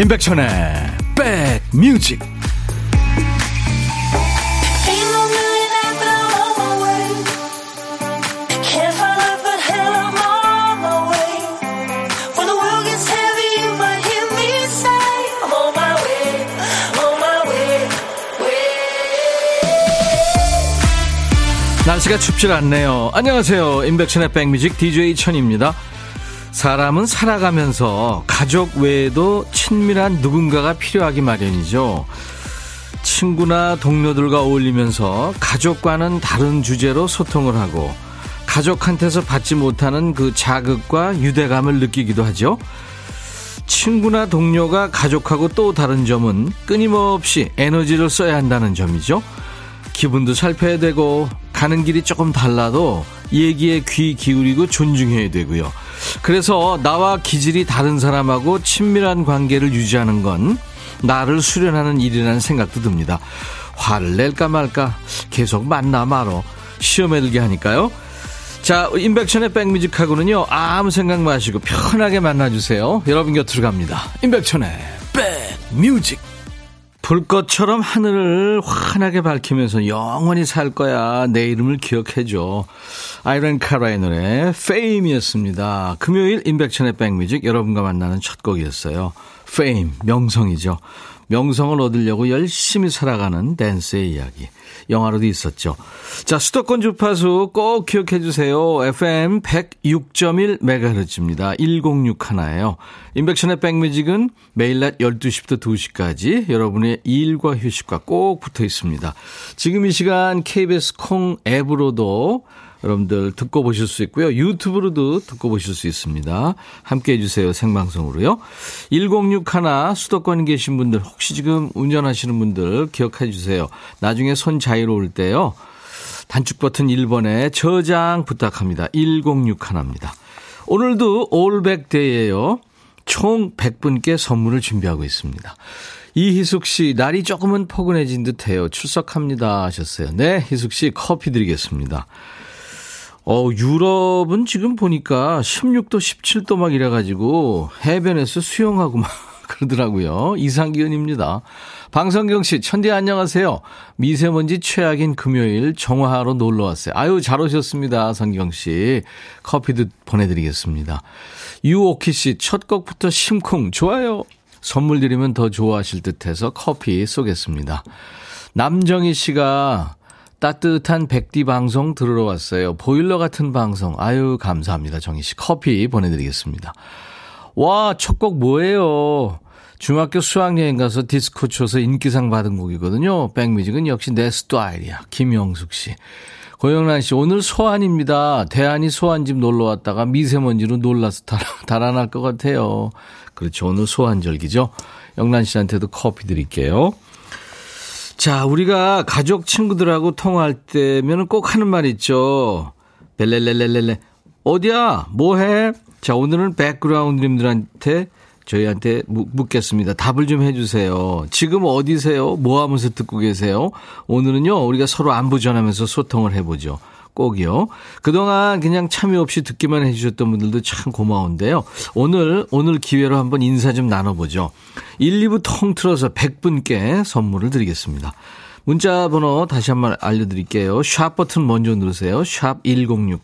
임백천의 백뮤직 날씨가 춥질 않네요. 안녕하세요. 임백천의 백뮤직 DJ 천입니다. 사람은 살아가면서 가족 외에도 친밀한 누군가가 필요하기 마련이죠. 친구나 동료들과 어울리면서 가족과는 다른 주제로 소통을 하고 가족한테서 받지 못하는 그 자극과 유대감을 느끼기도 하죠. 친구나 동료가 가족하고 또 다른 점은 끊임없이 에너지를 써야 한다는 점이죠. 기분도 살펴야 되고 가는 길이 조금 달라도 얘기에 귀 기울이고 존중해야 되고요. 그래서 나와 기질이 다른 사람하고 친밀한 관계를 유지하는 건 나를 수련하는 일이라는 생각도 듭니다. 화를 낼까 말까 계속 만나 말어 시험에 들게 하니까요. 자, 인백션의 백뮤직하고는요, 아무 생각 마시고 편하게 만나주세요. 여러분 곁으로 갑니다. 인백천의 백뮤직. 불꽃처럼 하늘을 환하게 밝히면서 영원히 살 거야. 내 이름을 기억해줘. 아이런 카라의 노래, 페임이었습니다. 금요일 인백천의 백뮤직 여러분과 만나는 첫 곡이었어요. 페임, 명성이죠. 명성을 얻으려고 열심히 살아가는 댄스의 이야기. 영화로도 있었죠. 자, 수도권 주파수 꼭 기억해 주세요. FM 106.1MHz입니다. 106 하나예요. 인백션의 백뮤직은 매일 낮 12시부터 2시까지 여러분의 일과 휴식과 꼭 붙어 있습니다. 지금 이 시간 KBS 콩 앱으로도 여러분들 듣고 보실 수 있고요. 유튜브로도 듣고 보실 수 있습니다. 함께 해주세요. 생방송으로요. 1061 수도권에 계신 분들 혹시 지금 운전하시는 분들 기억해 주세요. 나중에 손 자유로울 때요. 단축 버튼 1번에 저장 부탁합니다. 1061 입니다. 오늘도 올백 데이예요. 총 100분께 선물을 준비하고 있습니다. 이희숙 씨, 날이 조금은 포근해진 듯 해요. 출석합니다 하셨어요. 네, 희숙 씨 커피 드리겠습니다. 어, 유럽은 지금 보니까 16도, 17도 막 이래가지고 해변에서 수영하고 막 그러더라고요. 이상기은입니다. 방성경 씨, 천디 안녕하세요. 미세먼지 최악인 금요일 정화하러 놀러 왔어요. 아유, 잘 오셨습니다. 성경 씨. 커피도 보내드리겠습니다. 유오키 씨, 첫 곡부터 심쿵. 좋아요. 선물 드리면 더 좋아하실 듯 해서 커피 쏘겠습니다. 남정희 씨가 따뜻한 백디 방송 들으러 왔어요. 보일러 같은 방송. 아유, 감사합니다. 정희 씨. 커피 보내드리겠습니다. 와, 첫 곡 뭐예요? 중학교 수학여행 가서 디스코 쳐서 인기상 받은 곡이거든요. 백뮤직은 역시 내 스타일이야. 김영숙 씨. 고영란 씨, 오늘 소환입니다. 대안이 소환집 놀러 왔다가 미세먼지로 놀라서 달아날 것 같아요. 그렇죠. 오늘 소환절기죠. 영란 씨한테도 커피 드릴게요. 자, 우리가 가족 친구들하고 통화할 때면 꼭 하는 말 있죠. 벨렐렐렐렐레. 어디야? 뭐 해? 자, 오늘은 백그라운드님들한테 저희한테 묻겠습니다. 답을 좀 해주세요. 지금 어디세요? 뭐 하면서 듣고 계세요? 오늘은요, 우리가 서로 안부 전하면서 소통을 해보죠. 꼭이요. 그동안 그냥 참여 없이 듣기만 해주셨던 분들도 참 고마운데요. 오늘, 오늘 기회로 한번 인사 좀 나눠보죠. 1, 2부 통틀어서 100분께 선물을 드리겠습니다. 문자 번호 다시 한번 알려드릴게요. 샵 버튼 먼저 누르세요. 샵 1061.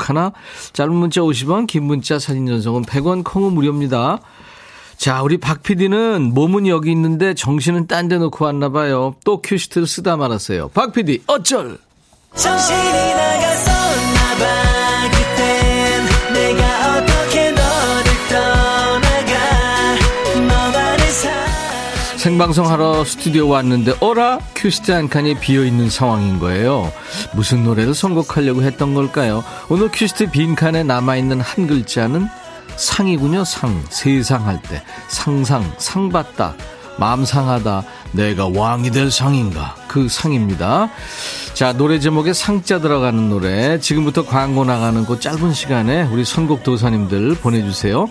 짧은 문자 50원, 긴 문자 사진 전송은 100원, 콩은 무료입니다. 자, 우리 박 PD는 몸은 여기 있는데 정신은 딴 데 놓고 왔나 봐요. 또 큐시트를 쓰다 말았어요. 박 PD, 어쩔! 정신이 나 생방송 하러 스튜디오 왔는데 어라 큐시트 한 칸이 비어 있는 상황인 거예요. 무슨 노래를 선곡하려고 했던 걸까요? 오늘 큐시트 빈 칸에 남아 있는 한 글자는 상이군요. 상 세상 할 때 상상 상받다 마음 상하다 내가 왕이 될 상인가 그 상입니다. 자, 노래 제목에 상자 들어가는 노래. 지금부터 광고 나가는 그 짧은 시간에 우리 선곡 도사님들 보내주세요.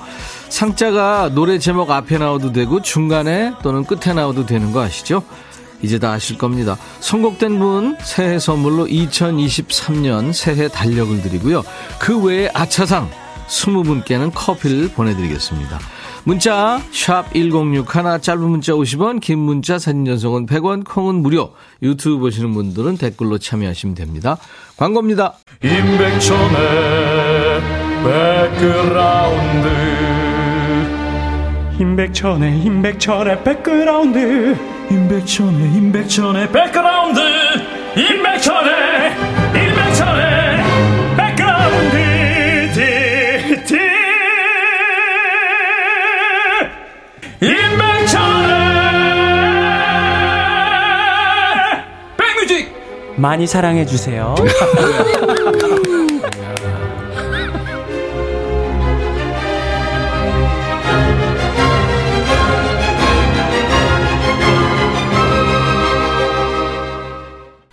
상자가 노래 제목 앞에 나와도 되고 중간에 또는 끝에 나와도 되는 거 아시죠? 이제 다 아실 겁니다. 선곡된 분 새해 선물로 2023년 새해 달력을 드리고요. 그 외에 아차상 20분께는 커피를 보내드리겠습니다. 문자 1061, 짧은 문자 50원, 긴 문자 사진 전송은 100원, 콩은 무료. 유튜브 보시는 분들은 댓글로 참여하시면 됩니다. 광고입니다. 임백천의 백그라운드 임백천의 임백천의 백그라운드 임백천의 임백천의 백그라운드 임백천의 임백천의 많이 사랑해 주세요.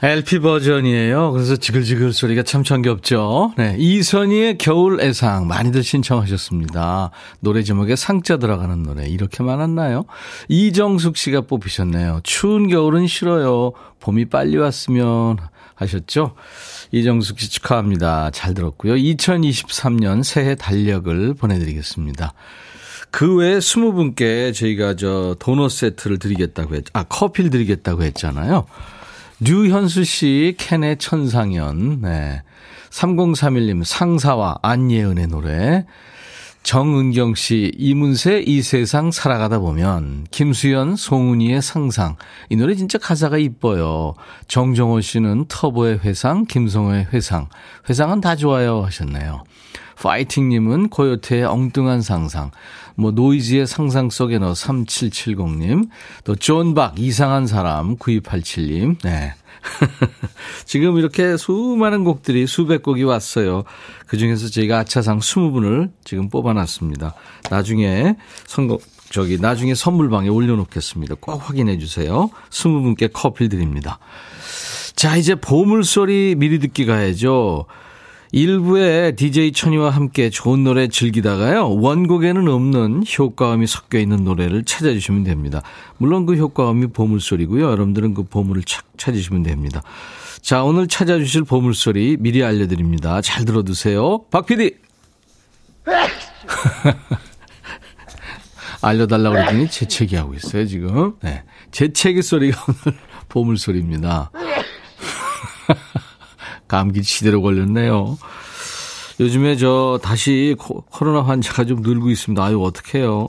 LP 버전이에요. 그래서 지글지글 소리가 참 정겹죠. 네. 이선희의 겨울 애상 많이들 신청하셨습니다. 노래 제목에 상자 들어가는 노래 이렇게 많았나요? 이정숙 씨가 뽑히셨네요. 추운 겨울은 싫어요. 봄이 빨리 왔으면 하셨죠? 이정숙 씨 축하합니다. 잘 들었고요. 2023년 새해 달력을 보내드리겠습니다. 그 외에 20분께 저희가 저 도넛 세트를 드리겠다고 했, 아, 커피를 드리겠다고 했잖아요. 류현수 씨, 캔의 천상연, 네. 3031님, 상사와 안예은의 노래. 정은경 씨, 이문세, 이 세상 살아가다 보면. 김수연, 송은이의 상상. 이 노래 진짜 가사가 이뻐요. 정정호 씨는 터보의 회상, 김성호의 회상. 회상은 다 좋아요 하셨네요. 파이팅님은 코요태의 엉뚱한 상상. 뭐, 노이즈의 상상 속에 너 3770님. 또, 존박, 이상한 사람, 9287님. 네. 지금 이렇게 수많은 곡들이 수백 곡이 왔어요. 그 중에서 저희가 아차상 20분을 지금 뽑아놨습니다. 나중에 선거, 저기, 나중에 선물방에 올려놓겠습니다. 꼭 확인해 주세요. 20분께 커피 드립니다. 자, 이제 보물소리 미리 듣기 가야죠. 일부에 DJ 천이와 함께 좋은 노래 즐기다가요. 원곡에는 없는 효과음이 섞여 있는 노래를 찾아주시면 됩니다. 물론 그 효과음이 보물소리고요. 여러분들은 그 보물을 착 찾으시면 됩니다. 자, 오늘 찾아주실 보물소리 미리 알려드립니다. 잘 들어두세요. 박 PD! 알려달라고 그랬더니 재채기 하고 있어요, 지금. 네. 재채기 소리가 오늘 보물소리입니다. 감기 시대로 걸렸네요. 요즘에 저 다시 코로나 환자가 좀 늘고 있습니다. 아유, 어떡해요.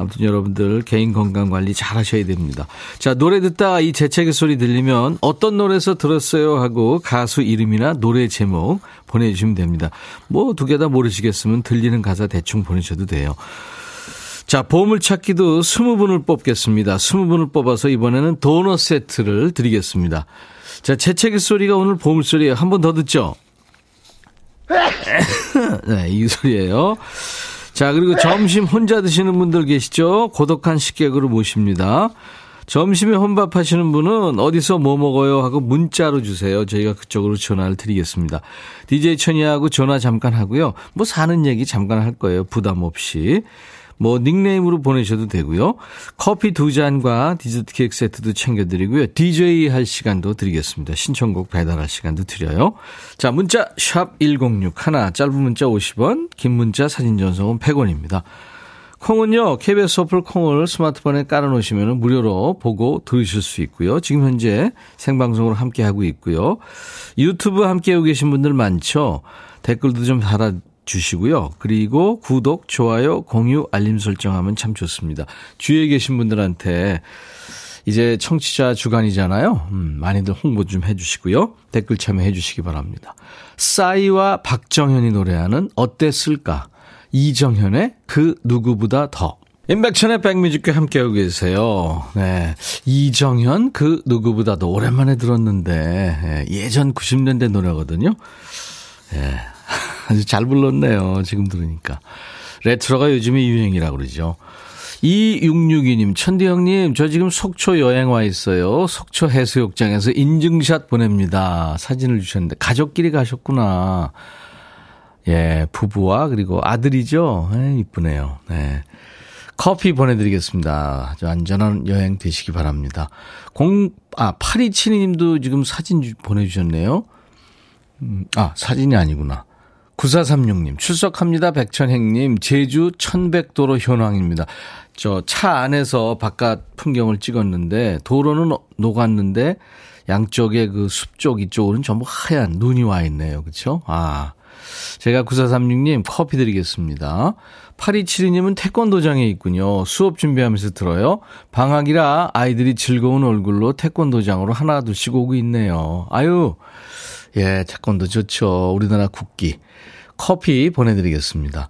아무튼 여러분들 개인 건강 관리 잘 하셔야 됩니다. 자, 노래 듣다 이 재채기 소리 들리면 어떤 노래에서 들었어요 하고 가수 이름이나 노래 제목 보내주시면 됩니다. 뭐 두 개 다 모르시겠으면 들리는 가사 대충 보내셔도 돼요. 자, 보물찾기도 20분을 뽑겠습니다. 20분을 뽑아서 이번에는 도넛 세트를 드리겠습니다. 자, 재채기 소리가 오늘 보물 소리예요. 한 번 더 듣죠? 네, 이 소리예요. 자, 그리고 점심 혼자 드시는 분들 계시죠? 고독한 식객으로 모십니다. 점심에 혼밥 하시는 분은 어디서 뭐 먹어요 하고 문자로 주세요. 저희가 그쪽으로 전화를 드리겠습니다. DJ 천이하고 전화 잠깐 하고요. 뭐 사는 얘기 잠깐 할 거예요. 부담 없이. 뭐 닉네임으로 보내셔도 되고요. 커피 두 잔과 디저트 케이크 세트도 챙겨드리고요. DJ 할 시간도 드리겠습니다. 신청곡 배달할 시간도 드려요. 자 문자 샵 1061 짧은 문자 50원 긴 문자 사진 전송은 100원입니다. 콩은요, KBS 어플 콩을 스마트폰에 깔아놓으시면 무료로 보고 들으실 수 있고요. 지금 현재 생방송으로 함께하고 있고요. 유튜브 함께하고 계신 분들 많죠? 댓글도 좀 달아 주시고요. 그리고 구독, 좋아요, 공유, 알림 설정하면 참 좋습니다. 주위에 계신 분들한테 이제 청취자 주간이잖아요. 음, 많이들 홍보 좀 해주시고요. 댓글 참여해 주시기 바랍니다. 싸이와 박정현이 노래하는 어땠을까? 이정현의 그 누구보다 더. 인백천의 백뮤직과 함께하고 계세요. 네. 이정현 그 누구보다도 오랜만에 들었는데 예, 예전 90년대 노래거든요. 예. 아주 잘 불렀네요. 지금 들으니까. 레트로가 요즘에 유행이라고 그러죠. 2662님, 천디 형님, 저 지금 속초 여행 와 있어요. 속초 해수욕장에서 인증샷 보냅니다. 사진을 주셨는데, 가족끼리 가셨구나. 예, 부부와 그리고 아들이죠. 예, 이쁘네요. 네. 커피 보내드리겠습니다. 아주 안전한 여행 되시기 바랍니다. 공, 아, 8272님도 지금 사진 보내주셨네요. 음, 아, 사진이 아니구나. 9436님, 출석합니다. 백천행님, 제주 천백도로 현황입니다. 저 차 안에서 바깥 풍경을 찍었는데, 도로는 녹았는데, 양쪽에 그 숲 쪽 이쪽으로는 전부 하얀 눈이 와 있네요. 그쵸? 아. 제가 9436님 커피 드리겠습니다. 8272님은 태권도장에 있군요. 수업 준비하면서 들어요. 방학이라 아이들이 즐거운 얼굴로 태권도장으로 하나 둘씩 오고 있네요. 아유, 예, 태권도 좋죠. 우리나라 국기. 커피 보내드리겠습니다.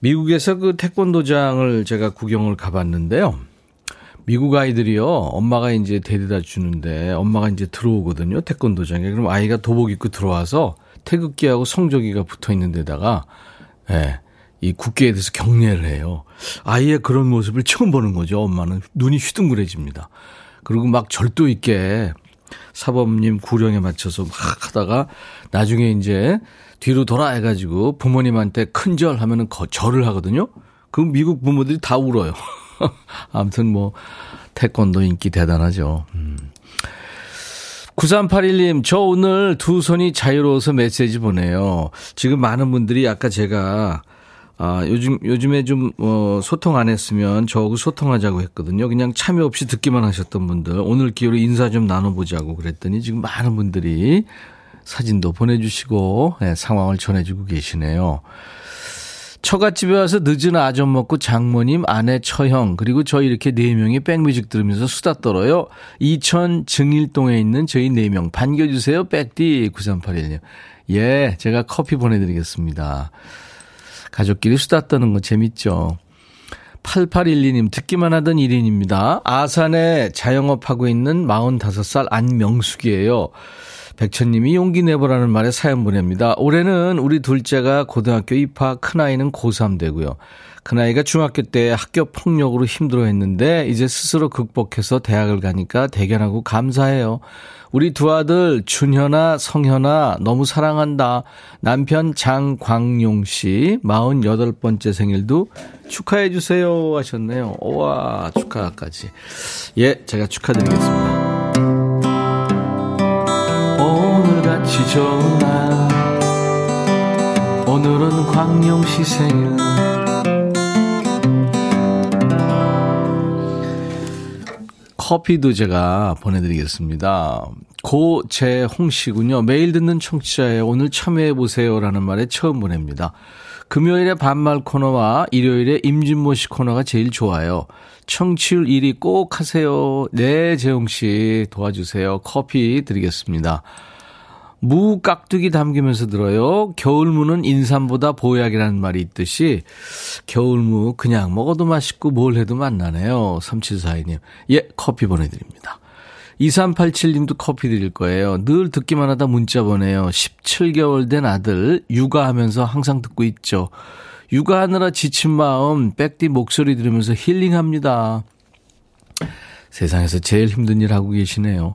미국에서 그 태권도장을 제가 구경을 가봤는데요. 미국 아이들이요, 엄마가 이제 데려다 주는데, 엄마가 이제 들어오거든요, 태권도장에. 그럼 아이가 도복 입고 들어와서 태극기하고 성조기가 붙어 있는 데다가, 예, 이 국기에 대해서 경례를 해요. 아이의 그런 모습을 처음 보는 거죠, 엄마는. 눈이 휘둥그레집니다. 그리고 막 절도 있게 사범님 구령에 맞춰서 막 하다가 나중에 이제 뒤로 돌아 해가지고 부모님한테 큰절 하면은 거, 절을 하거든요. 그 미국 부모들이 다 울어요. 아무튼 뭐 태권도 인기 대단하죠. 음. 9381님, 저 오늘 두 손이 자유로워서 메시지 보내요. 지금 많은 분들이 아까 제가 아, 요즘, 요즘에 좀, 어, 소통 안 했으면 저하고 소통하자고 했거든요. 그냥 참여 없이 듣기만 하셨던 분들, 오늘 기회로 인사 좀 나눠보자고 그랬더니 지금 많은 분들이 사진도 보내주시고, 네, 상황을 전해주고 계시네요. 처갓집에 와서 늦은 아점 먹고 장모님, 아내, 처형, 그리고 저희 이렇게 네 명이 백뮤직 들으면서 수다 떨어요. 이천 증일동에 있는 저희 네 명 반겨주세요. 백디 9381님. 예, 제가 커피 보내드리겠습니다. 가족끼리 수다 떠는 거 재밌죠. 8812님, 듣기만 하던 1인입니다. 아산에 자영업하고 있는 45살 안명숙이에요. 백천님이 용기 내보라는 말에 사연 보냅니다. 올해는 우리 둘째가 고등학교 입학, 큰아이는 고3 되고요. 큰아이가 중학교 때 학교 폭력으로 힘들어 했는데 이제 스스로 극복해서 대학을 가니까 대견하고 감사해요. 우리 두 아들 준현아, 성현아 너무 사랑한다. 남편 장광용 씨 48번째 생일도 축하해 주세요 하셨네요. 우와 축하까지. 예, 제가 축하드리겠습니다. 오늘같이 좋은 날 오늘은 광용 씨 생일 커피도 제가 보내드리겠습니다. 고재홍 씨군요. 매일 듣는 청취자에 오늘 참여해보세요라는 말에 처음 보냅니다. 금요일에 반말 코너와 일요일에 임진모 씨 코너가 제일 좋아요. 청취율 1위 꼭 하세요. 네, 재홍 씨 도와주세요. 커피 드리겠습니다. 무 깍두기 담기면서 들어요. 겨울무는 인삼보다 보약이라는 말이 있듯이 겨울무 그냥 먹어도 맛있고 뭘 해도 맛나네요. 3742님. 예, 커피 보내드립니다. 2387님도 커피 드릴 거예요. 늘 듣기만 하다 문자 보내요. 17개월 된 아들 육아하면서 항상 듣고 있죠. 육아하느라 지친 마음 백디 목소리 들으면서 힐링합니다. 세상에서 제일 힘든 일 하고 계시네요.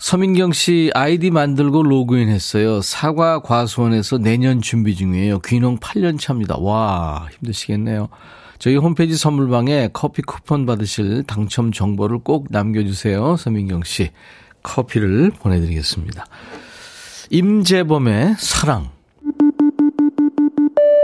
서민경 씨 아이디 만들고 로그인 했어요. 사과 과수원에서 내년 준비 중이에요. 귀농 8년 차입니다. 와, 힘드시겠네요. 저희 홈페이지 선물방에 커피 쿠폰 받으실 당첨 정보를 꼭 남겨주세요. 서민경 씨. 커피를 보내드리겠습니다. 임재범의 사랑.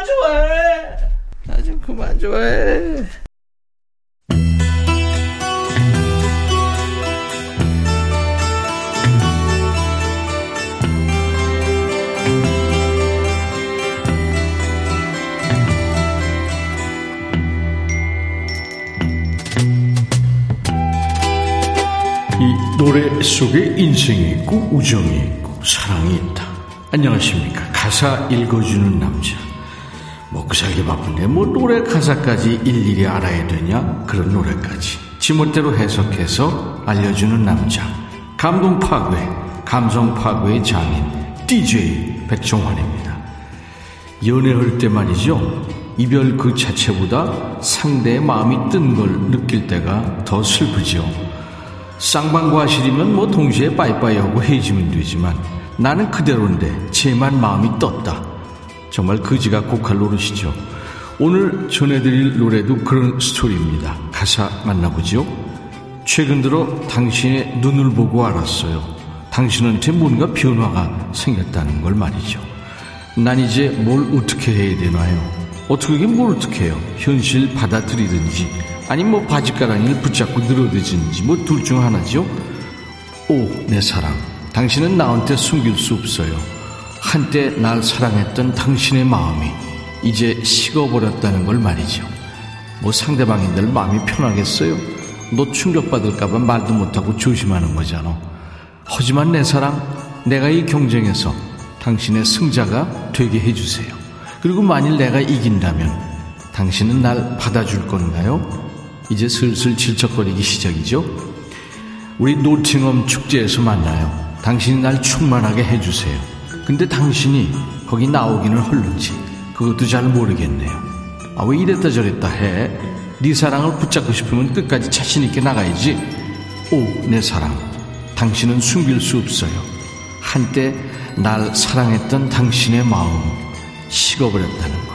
그만 좋아해 나 좀 그만 좋아해 이 노래 속에 인생이 있고 우정이 있고 사랑이 있다. 안녕하십니까. 가사 읽어주는 남자. 먹고 살기 바쁜데 뭐 노래 가사까지 일일이 알아야 되냐? 그런 노래까지. 지멋대로 해석해서 알려주는 남자. 감동 파괴, 감성 파괴의 장인 DJ 백종환입니다. 연애할 때 말이죠. 이별 그 자체보다 상대의 마음이 뜬 걸 느낄 때가 더 슬프죠. 쌍방과실이면 뭐 동시에 빠이빠이하고 헤어지면 되지만 나는 그대로인데 쟤만 마음이 떴다. 정말 귀신이 곡할 노릇이죠. 오늘 전해드릴 노래도 그런 스토리입니다. 가사 만나보죠. 최근 들어 당신의 눈을 보고 알았어요. 당신한테 뭔가 변화가 생겼다는 걸 말이죠. 난 이제 뭘 어떻게 해야 되나요? 어떻게 뭘 어떻게 해요? 현실 받아들이든지 아니면 뭐 바지가랑이를 붙잡고 늘어지든지 뭐 둘 중 하나죠. 오, 내 사랑. 당신은 나한테 숨길 수 없어요. 한때 날 사랑했던 당신의 마음이 이제 식어버렸다는 걸 말이죠. 뭐 상대방인들 마음이 편하겠어요? 너 충격받을까봐 말도 못하고 조심하는 거잖아. 하지만 내 사랑, 내가 이 경쟁에서 당신의 승자가 되게 해주세요. 그리고 만일 내가 이긴다면 당신은 날 받아줄 건가요? 이제 슬슬 질척거리기 시작이죠. 우리 노팅엄 축제에서 만나요. 당신이 날 충만하게 해주세요. 근데 당신이 거기 나오기는 헐는지 그것도 잘 모르겠네요. 아, 왜 이랬다 저랬다 해? 네 사랑을 붙잡고 싶으면 끝까지 자신 있게 나가야지. 오, 내 사랑. 당신은 숨길 수 없어요. 한때 날 사랑했던 당신의 마음 식어버렸다는 것.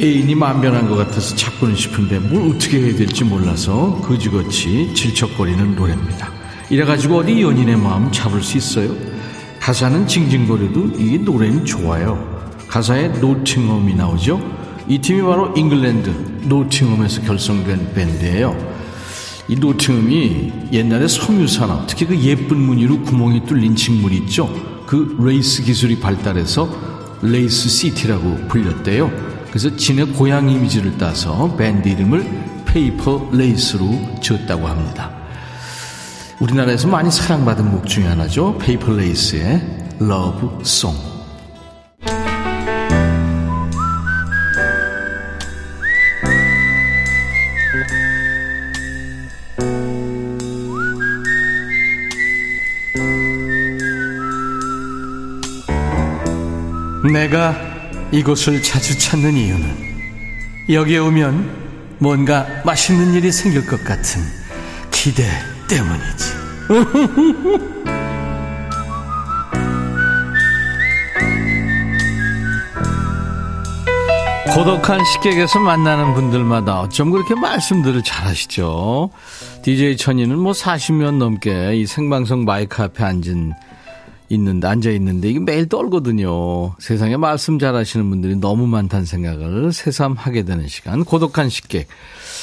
애인이 만변한 것 같아서 찾고는 싶은데 뭘 어떻게 해야 될지 몰라서 거지같이 질척거리는 노래입니다. 이래가지고 어디 연인의 마음 잡을 수 있어요? 가사는 징징거려도 이 노래는 좋아요. 가사에 노팅엄이 나오죠. 이 팀이 바로 잉글랜드 노팅엄에서 결성된 밴드예요. 이 노팅엄이 옛날에 섬유산업, 특히 그 예쁜 무늬로 구멍이 뚫린 직물 있죠. 그 레이스 기술이 발달해서 lace city라고 불렸대요. 그래서 진의 고향 이미지를 따서 밴드 이름을 Paper Lace로 지었다고 합니다. 우리나라에서 많이 사랑받은 곡 중에 하나죠. Paper Lace의 Love Song. 내가 이곳을 자주 찾는 이유는 여기에 오면 뭔가 맛있는 일이 생길 것 같은 기대 때문이지. 고독한 식객에서 만나는 분들마다 어쩜 그렇게 말씀들을 잘하시죠? DJ 천이는 뭐 40년 넘게 이 생방송 마이크 앞에 앉은 있는데 앉아 있는데 이게 매일 떨거든요. 세상에 말씀 잘하시는 분들이 너무 많다는 생각을 새삼하게 되는 시간. 고독한 식객.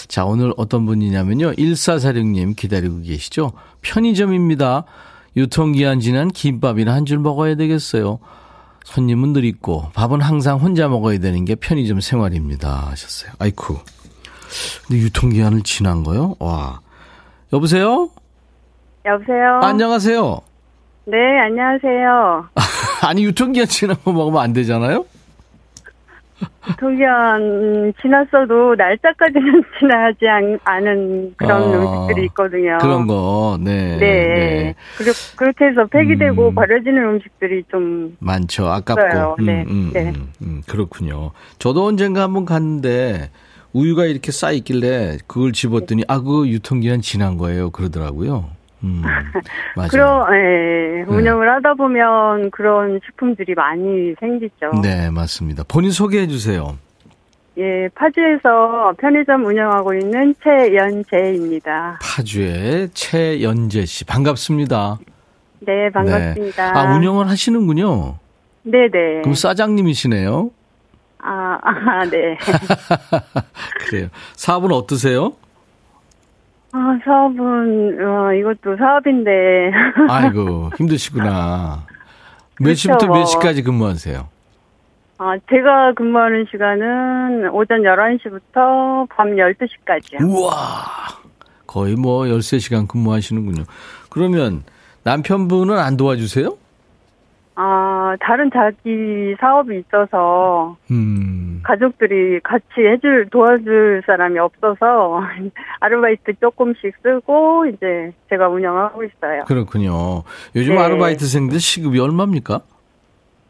자, 오늘 어떤 분이냐면요. 1446님 기다리고 계시죠? 편의점입니다. 유통기한 지난 김밥이나 한 줄 먹어야 되겠어요. 손님은 늘 있고 밥은 항상 혼자 먹어야 되는 게 편의점 생활입니다. 하셨어요. 아이쿠. 근데 유통기한을 지난 거요? 와. 여보세요? 여보세요? 안녕하세요. 네, 안녕하세요. 아니, 유통기한 지난 거 먹으면 안 되잖아요? 유통기한 지났어도 날짜까지는 지나지 않, 않은 그런 아, 음식들이 있거든요. 그런 거, 네. 네. 그렇, 그렇게 해서 폐기되고 음. 버려지는 음식들이 좀, 많죠. 아깝고. 네, 음, 네. 음, 음, 그렇군요. 저도 언젠가 한번 갔는데 우유가 이렇게 쌓여 있길래 그걸 집었더니 아, 그 유통기한 지난 거예요. 그러더라고요. 음, 맞아요. 그런, 예, 운영을 하다 보면 그런 식품들이 많이 생기죠. 네, 맞습니다. 본인 소개해 주세요. 예, 파주에서 편의점 운영하고 있는 최연재입니다. 파주의 최연재 씨. 반갑습니다. 네, 반갑습니다. 네. 아, 운영을 하시는군요. 네 네. 그럼 사장님이시네요. 아, 아, 네. 그래요. 사업은 어떠세요? 아, 사업은, 어, 이것도 사업인데. 아이고, 힘드시구나. 몇 시부터 그렇죠, 몇 뭐. 시까지 근무하세요? 아, 제가 근무하는 시간은 오전 11시부터 밤 12시까지요. 우와! 거의 뭐 13시간 근무하시는군요. 그러면 남편분은 안 도와주세요? 아, 다른 자기 사업이 있어서, 음, 가족들이 같이 해줄 도와줄 사람이 없어서 아르바이트 조금씩 쓰고 이제 제가 운영하고 있어요. 그렇군요. 요즘 네. 아르바이트생들 시급이 얼마입니까?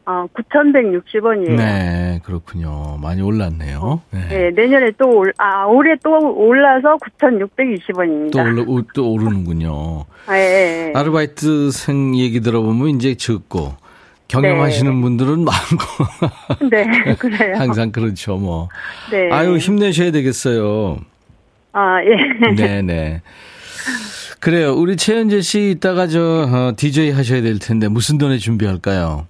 아 9,160원이에요. 네, 그렇군요. 많이 올랐네요. 네. 네, 내년에 또 올, 아, 올해 또 올라서 9,620원입니다. 또, 올라, 오- 또 오르는군요. 아, 예, 예. 아르바이트생 얘기 들어보면 이제 적고 경영하시는 네. 분들은 많고 네, 그래요. 항상 그렇죠 뭐. 네. 아유 힘내셔야 되겠어요. 아, 예. 네네. 그래요. 우리 최현재 씨 이따가 저 어, DJ 하셔야 될 텐데 무슨 노래 준비할까요?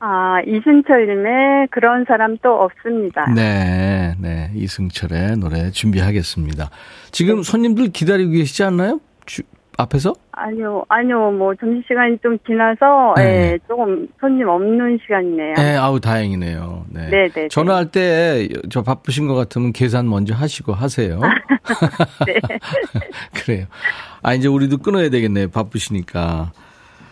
아, 이승철님의 그런 사람 또 없습니다. 네, 네. 이승철의 노래 준비하겠습니다. 지금 손님들 기다리고 계시지 않나요? 주- 앞에서? 아니요, 아니요, 뭐, 점심시간이 좀 지나서, 네. 예, 조금 손님 없는 시간이네요. 네, 아우 다행이네요. 네. 네, 네, 네. 전화할 때 저 바쁘신 것 같으면 계산 먼저 하시고 하세요. 네. 그래요. 아 이제 우리도 끊어야 되겠네요. 바쁘시니까.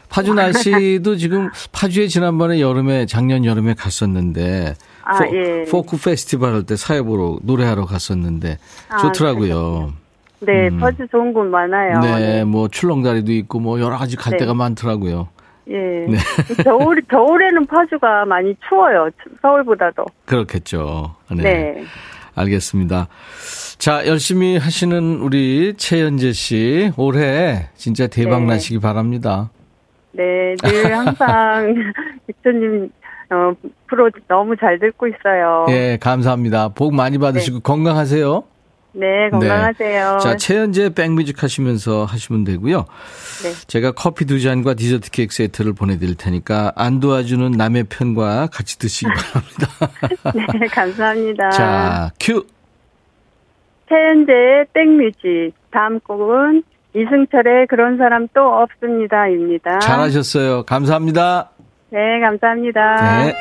파주 날씨도 지금 파주에 지난번에 여름에 작년 여름에 갔었는데 아, 포, 예. 포크 페스티벌 할 때 사회보러 노래하러 갔었는데 아, 좋더라고요. 네, 음. 파주 좋은 곳 많아요. 네, 뭐 출렁다리도 있고 뭐 여러 가지 갈 네. 데가 많더라고요. 예. 네. 겨울, 겨울에는 파주가 많이 추워요. 서울보다도. 그렇겠죠. 네. 네. 알겠습니다. 자, 열심히 하시는 우리 최연재 씨 올해 진짜 대박 네. 나시기 바랍니다. 네, 늘 항상 백조님 어, 프로 너무 잘 듣고 있어요. 예, 감사합니다. 복 많이 받으시고 건강하세요. 네, 건강하세요. 자, 최연재 백뮤직 하시면서 하시면 되고요. 네. 제가 커피 두 잔과 디저트 케이크 세트를 보내드릴 테니까 안 도와주는 남의 편과 같이 드시기 바랍니다. 네, 감사합니다. 자, 큐. 최현재의 백뮤직. 다음 곡은 이승철의 그런 사람 또 없습니다입니다. 잘하셨어요. 감사합니다. 네, 감사합니다. 네.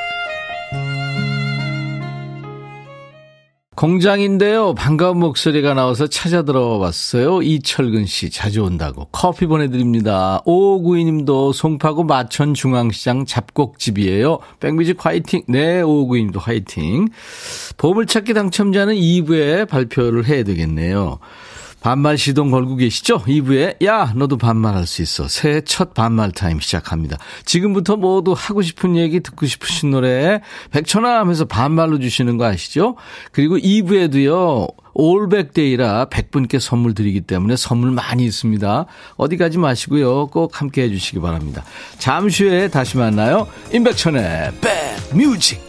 공장인데요. 반가운 목소리가 나와서 찾아 들어봤어요. 이철근 씨 자주 온다고 커피 보내드립니다. 5592님도 송파구 마천 중앙시장 잡곡집이에요. 백뮤직 화이팅. 네, 5592님도 화이팅. 보물찾기 당첨자는 2부에 발표를 해야 되겠네요. 반말 시동 걸고 계시죠? 2부에 야 너도 반말할 수 있어. 새해 첫 반말 타임 시작합니다. 지금부터 모두 하고 싶은 얘기 듣고 싶으신 노래 백천아 하면서 반말로 주시는 거 아시죠? 그리고 2부에도요. 올백데이라 100분께 선물 드리기 때문에 선물 많이 있습니다. 어디 가지 마시고요. 꼭 함께 해주시기 바랍니다. 잠시 후에 다시 만나요. 임백천의 백뮤직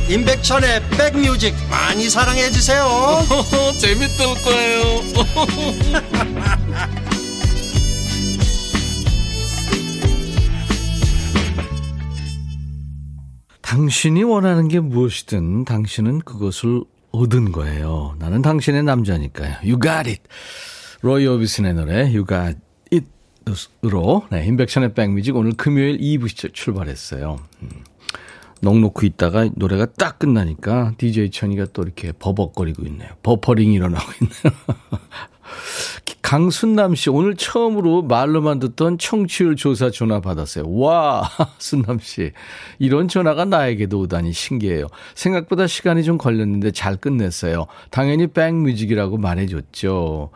임백천의 백뮤직 많이 사랑해 주세요 재밌을 거예요 당신이 원하는 게 무엇이든 당신은 그것을 얻은 거예요. 나는 당신의 남자니까요. You got it. 로이 오비슨의 노래 You got it으로 네, 인백션의 백뮤직 오늘 금요일 2부 시 출발했어요. 음. 넉놓고 있다가 노래가 딱 끝나니까 DJ 천이가 또 이렇게 버벅거리고 있네요. 버퍼링이 일어나고 있네요. 강순남 씨, 오늘 처음으로 말로만 듣던 청취율 조사 전화 받았어요. 와, 순남 씨. 이런 전화가 나에게도 오다니 신기해요. 생각보다 시간이 좀 걸렸는데 잘 끝냈어요. 당연히 백뮤직이라고 말해 줬죠.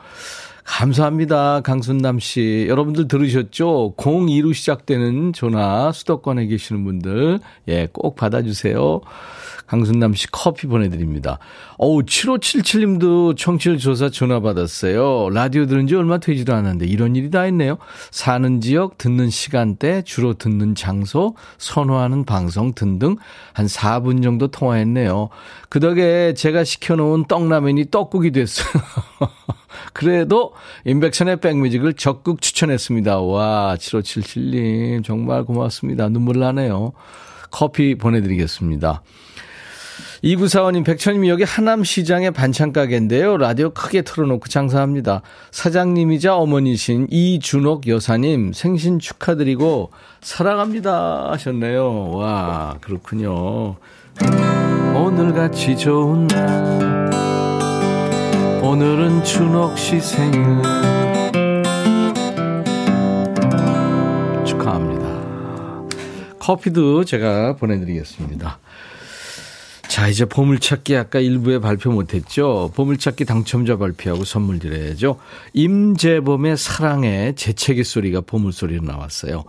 감사합니다. 강순남 씨. 여러분들 들으셨죠? 02로 시작되는 전화 수도권에 계시는 분들, 예, 꼭 받아주세요. 강순남 씨 커피 보내드립니다. 어우, 7577님도 청취율 조사 전화 받았어요. 라디오 들은 지 얼마 되지도 않았는데 이런 일이 다 있네요. 사는 지역, 듣는 시간대, 주로 듣는 장소, 선호하는 방송 등등 한 4분 정도 통화했네요. 그 덕에 제가 시켜놓은 떡라면이 떡국이 됐어요. 그래도 인백션의 백뮤직을 적극 추천했습니다. 와, 7577님, 정말 고맙습니다. 눈물 나네요. 커피 보내드리겠습니다. 2945님, 백천님이 여기 하남시장의 반찬가게인데요. 라디오 크게 틀어놓고 장사합니다. 사장님이자 어머니신 이준옥 여사님 생신 축하드리고 사랑합니다 하셨네요. 와, 그렇군요. 오늘같이 좋은 날 오늘은 준옥 씨 생일 축하합니다. 커피도 제가 보내드리겠습니다. 자, 이제 보물찾기 아까 일부에 발표 못했죠. 보물찾기 당첨자 발표하고 선물 드려야죠. 임재범의 사랑의 재채기 소리가 보물소리로 나왔어요.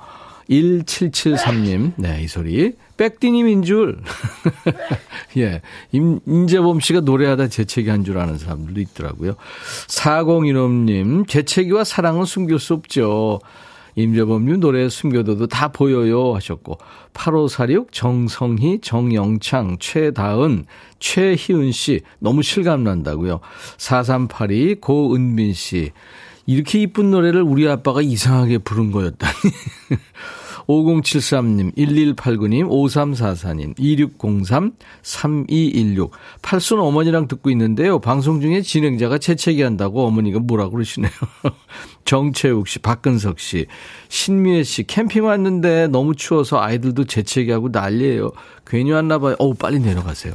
1773님, 네, 이 소리. 백디님인 줄. 예. 임, 임재범 씨가 노래하다 재채기 한 줄 아는 사람들도 있더라고요. 4015님, 재채기와 사랑은 숨길 수 없죠. 임재범님 노래 숨겨둬도 다 보여요 하셨고 8546 정성희 정영창 최다은 최희은 씨 너무 실감난다고요. 4382 고은빈 씨 이렇게 이쁜 노래를 우리 아빠가 이상하게 부른 거였다니. 5073님, 1189님, 5344님, 2603, 3216. 팔순 어머니랑 듣고 있는데요. 방송 중에 진행자가 재채기 한다고 어머니가 뭐라고 그러시네요. 정채욱 씨, 박근석 씨, 신미애 씨, 캠핑 왔는데 너무 추워서 아이들도 재채기하고 난리예요. 괜히 왔나 봐요. 어우, 빨리 내려가세요.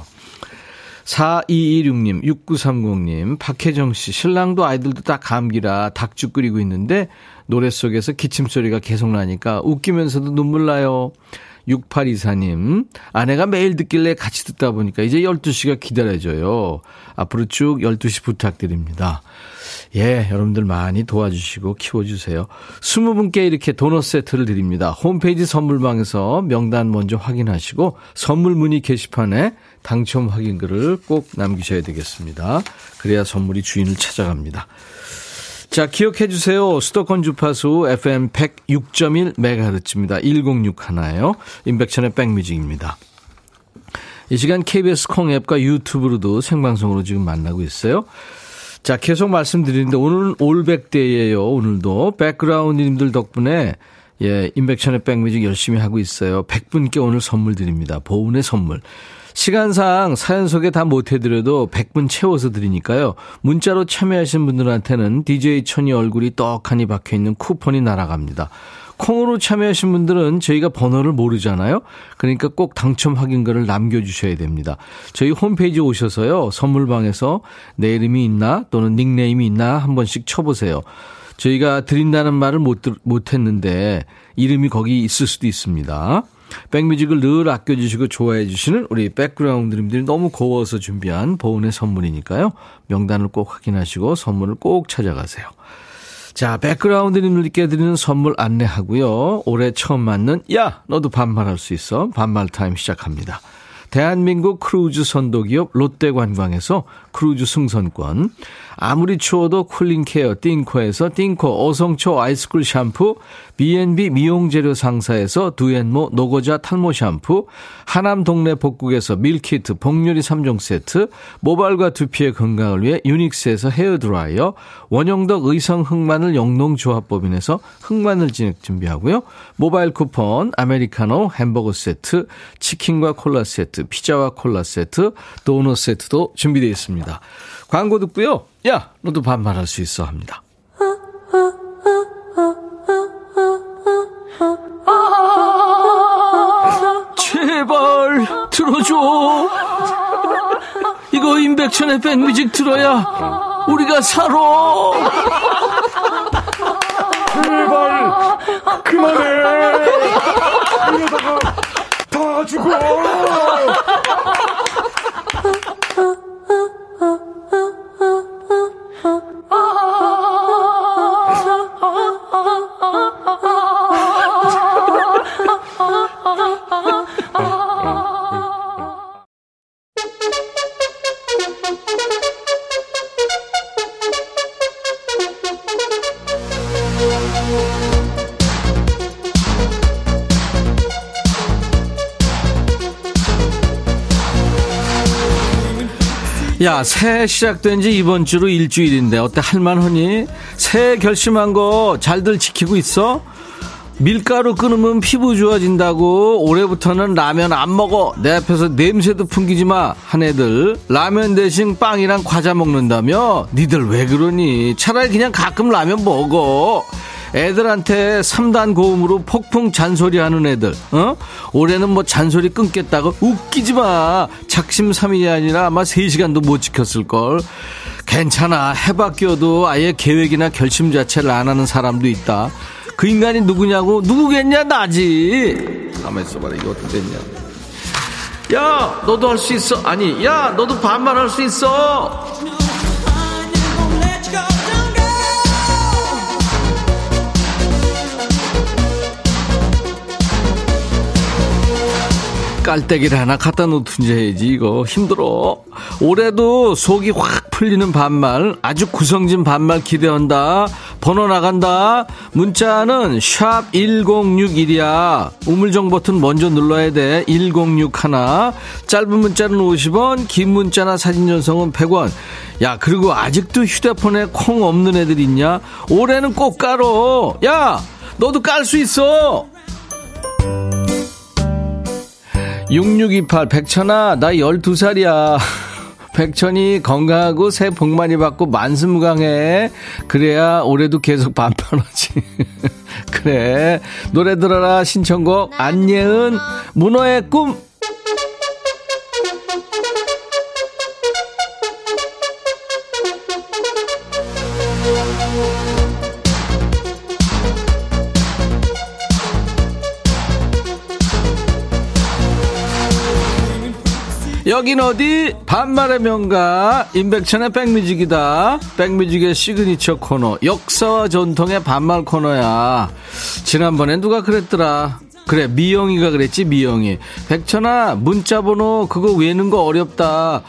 4226님, 6930님, 박혜정 씨, 신랑도 아이들도 다 감기라 닭죽 끓이고 있는데 노래 속에서 기침 소리가 계속 나니까 웃기면서도 눈물 나요. 6824님, 아내가 매일 듣길래 같이 듣다 보니까 이제 12시가 기다려져요. 앞으로 쭉 12시 부탁드립니다. 예, 여러분들 많이 도와주시고 키워주세요. 20분께 이렇게 도넛 세트를 드립니다. 홈페이지 선물방에서 명단 먼저 확인하시고 선물 문의 게시판에 당첨 확인글을 꼭 남기셔야 되겠습니다. 그래야 선물이 주인을 찾아갑니다. 자, 기억해 주세요. 수도권 주파수 FM 106.1MHz입니다. 106 하나요. 임백천의 백뮤직입니다. 이 시간 KBS 콩 앱과 유튜브로도 생방송으로 지금 만나고 있어요. 자, 계속 말씀드리는데 오늘은 올백데이예요. 오늘도 백그라운드님들 덕분에 예, 인백션의 백뮤직 열심히 하고 있어요. 100분께 오늘 선물 드립니다. 보은의 선물. 시간상 사연 소개 다 못해드려도 100분 채워서 드리니까요. 문자로 참여하신 분들한테는 DJ 천이 얼굴이 떡하니 박혀있는 쿠폰이 날아갑니다. 콩으로 참여하신 분들은 저희가 번호를 모르잖아요. 그러니까 꼭 당첨 확인글을 남겨주셔야 됩니다. 저희 홈페이지 오셔서요. 선물방에서 내 이름이 있나 또는 닉네임이 있나 한 번씩 쳐보세요. 저희가 드린다는 말을 못, 못 했는데 이름이 거기 있을 수도 있습니다. 백뮤직을 늘 아껴주시고 좋아해 주시는 우리 백그라운드님들이 너무 고워서 준비한 보은의 선물이니까요. 명단을 꼭 확인하시고 선물을 꼭 찾아가세요. 자, 백그라운드님들께 드리는 선물 안내하고요. 올해 처음 맞는 야 너도 반말할 수 있어 반말 타임 시작합니다. 대한민국 크루즈 선도기업 롯데관광에서 크루즈 승선권. 아무리 추워도 cooling care 띵코에서 띵코 어성초 아이스쿨 샴푸. B&B 미용재료 상사에서 두앤모 노고자 탈모 샴푸. 하남 동네 복국에서 밀키트 복요리 3종 세트. 모발과 두피의 건강을 위해 유닉스에서 헤어드라이어. 원형덕 의성 흑마늘 영농조합법인에서 흑마늘 진액 준비하고요. 모바일 쿠폰 아메리카노 햄버거 세트 치킨과 콜라 세트 피자와 콜라 세트 도넛 세트도 준비되어 있습니다 광고 듣고요 야 너도 반말할 수 있어 합니다 제발 들어줘. 이거 임백천의 백뮤직 들어야 우리가 살아. 제발 그만해. 이러다가 다 죽어. 야, 새해 시작된 지 이번 주로 일주일인데 어때? 할만하니? 새해 결심한 거 잘들 지키고 있어? 밀가루 끊으면 피부 좋아진다고 올해부터는 라면 안 먹어. 내 앞에서 냄새도 풍기지 마 한 애들. 라면 대신 빵이랑 과자 먹는다며? 니들 왜 그러니? 차라리 그냥 가끔 라면 먹어 애들한테 3단 고음으로 폭풍 잔소리하는 애들 어? 올해는 뭐 잔소리 끊겠다고 웃기지 마. 작심삼일이 아니라 아마 3시간도 못 지켰을걸. 괜찮아. 해바뀌어도 아예 계획이나 결심 자체를 안 하는 사람도 있다. 그 인간이 누구냐고? 누구겠냐 나지? 가만 있어봐라. 이거 어떻게 됐냐. 야 너도 할 수 있어. 아니 야 너도 반말할 수 있어 깔때기를 하나 갖다 놓든지 해야지 이거. 힘들어. 올해도 속이 확 풀리는 반말 아주 구성진 반말 기대한다. 번호 나간다. 문자는 샵 1061이야. 우물정 버튼 먼저 눌러야 돼 1061 짧은 문자는 50원 긴 문자나 사진 전송은 100원. 야 그리고 아직도 휴대폰에 콩 없는 애들 있냐? 올해는 꼭 깔어. 야 너도 깔 수 있어 6628 백천아 나 12살이야. 백천이 건강하고 새해 복 많이 받고 만수무강해. 그래야 올해도 계속 반판하지 그래. 노래 들어라 신청곡. 안예은 문어의 꿈 여긴 어디? 반말의 명가 임백천의 백뮤직이다 백뮤직의 시그니처 코너 역사와 전통의 반말 코너야 지난번에 누가 그랬더라 그래 미영이가 그랬지 미영이 백천아 문자번호 그거 외는 거 어렵다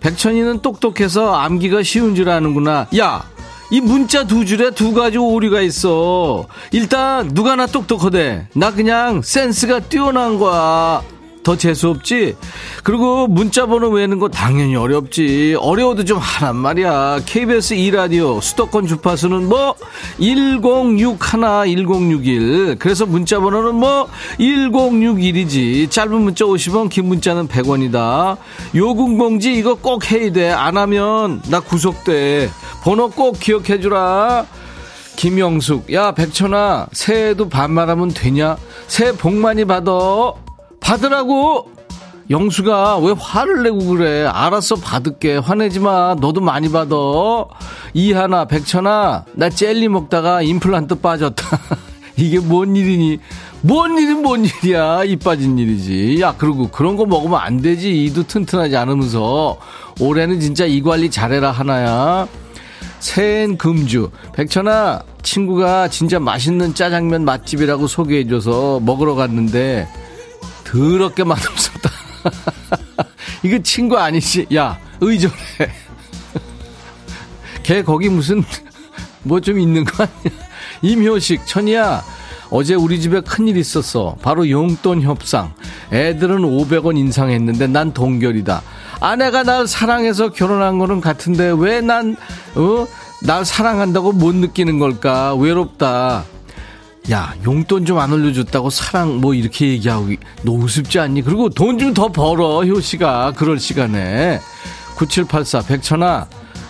백천이는 똑똑해서 암기가 쉬운 줄 아는구나 야 이 문자 두 줄에 두 가지 오류가 있어. 일단 누가 나 똑똑하대. 나 그냥 센스가 뛰어난 거야. 더 재수없지? 그리고 문자 번호 외는 거 당연히 어렵지. 어려워도 좀 하란 말이야. KBS 2라디오 수도권 주파수는 뭐 1061, 1061. 그래서 문자 번호는 뭐 1061이지. 짧은 문자 50원, 긴 문자는 100원이다. 요금공지 이거 꼭 해야 돼. 안 하면 나 구속돼. 번호 꼭 기억해 주라. 김영숙, 야, 백천아, 새해에도 반말하면 되냐? 새해 복 많이 받아. 받으라고! 영수가 왜 화를 내고 그래? 알았어, 받을게. 화내지 마. 너도 많이 받아. 이하나, 백천아, 나 젤리 먹다가 임플란트 빠졌다. 이게 뭔 일이니? 뭔 일이 뭔 일이야? 이 빠진 일이지. 야, 그리고 그런 거 먹으면 안 되지. 이도 튼튼하지 않으면서. 올해는 진짜 이 관리 잘해라, 하나야. 새해엔 금주. 백천아, 친구가 진짜 맛있는 짜장면 맛집이라고 소개해줘서 먹으러 갔는데, 더럽게 맛없었다. 이거 친구 아니지? 야, 의존해. 걔 거기 무슨, 뭐 좀 있는 거 아니야? 임효식, 천이야. 어제 우리 집에 큰일 있었어. 바로 용돈 협상. 애들은 500원 인상했는데 난 동결이다. 아내가 날 사랑해서 결혼한 거는 같은데 왜 난, 어? 날 사랑한다고 못 느끼는 걸까? 외롭다. 야, 용돈 좀 안 올려줬다고 사랑 뭐 이렇게 얘기하고 너 우습지 않니? 그리고 돈 좀 더 벌어, 효씨가. 그럴 시간에. 9784, 백천아.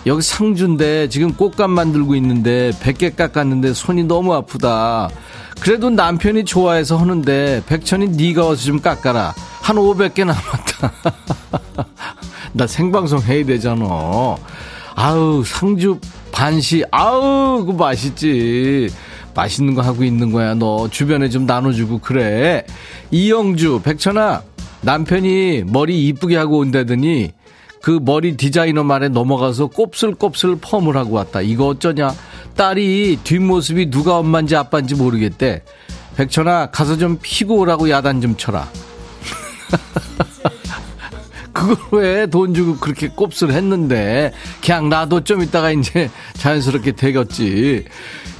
여기 상주인데 지금 꽃감 만들고 있는데 100개 깎았는데 손이 너무 아프다. 그래도 남편이 좋아해서 하는데 백천이 네가 와서 좀 깎아라. 한 500개 남았다. 나 생방송 해야 되잖아. 아우 상주 반시 아우 그 맛있지. 맛있는 거 하고 있는 거야. 너 주변에 좀 나눠주고 그래. 이영주 백천아 남편이 머리 이쁘게 하고 온다더니 그 머리 디자이너 말에 넘어가서 곱슬곱슬 펌을 하고 왔다. 이거 어쩌냐? 딸이 뒷모습이 누가 엄마인지 아빠인지 모르겠대. 백천아, 가서 좀 피고 오라고 야단 좀 쳐라. 그걸 왜 돈 주고 그렇게 곱슬 했는데, 그냥 나도 좀 이따가 이제 자연스럽게 되겠지.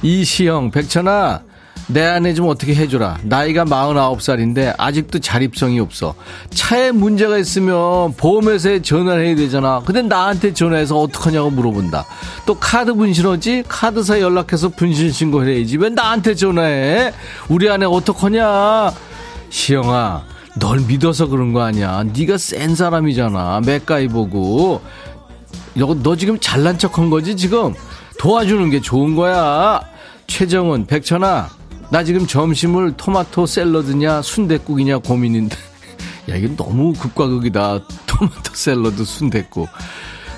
이시영, 백천아, 내 아내 좀 어떻게 해줘라. 나이가 49살인데 아직도 자립성이 없어. 차에 문제가 있으면 보험회사에 전화를 해야 되잖아. 근데 나한테 전화해서 어떡하냐고 물어본다. 또 카드 분실하지? 카드사 연락해서 분실 신고해야지. 왜 나한테 전화해? 우리 아내 어떡하냐? 시영아, 널 믿어서 그런 거 아니야. 네가 센 사람이잖아. 맥가이 보고. 너, 너 지금 잘난 척한 거지 지금? 도와주는 게 좋은 거야. 최정은, 백천아, 나 지금 점심을 토마토 샐러드냐 순댓국이냐 고민인데. 야, 이건 너무 극과 극이다. 토마토 샐러드 순댓국.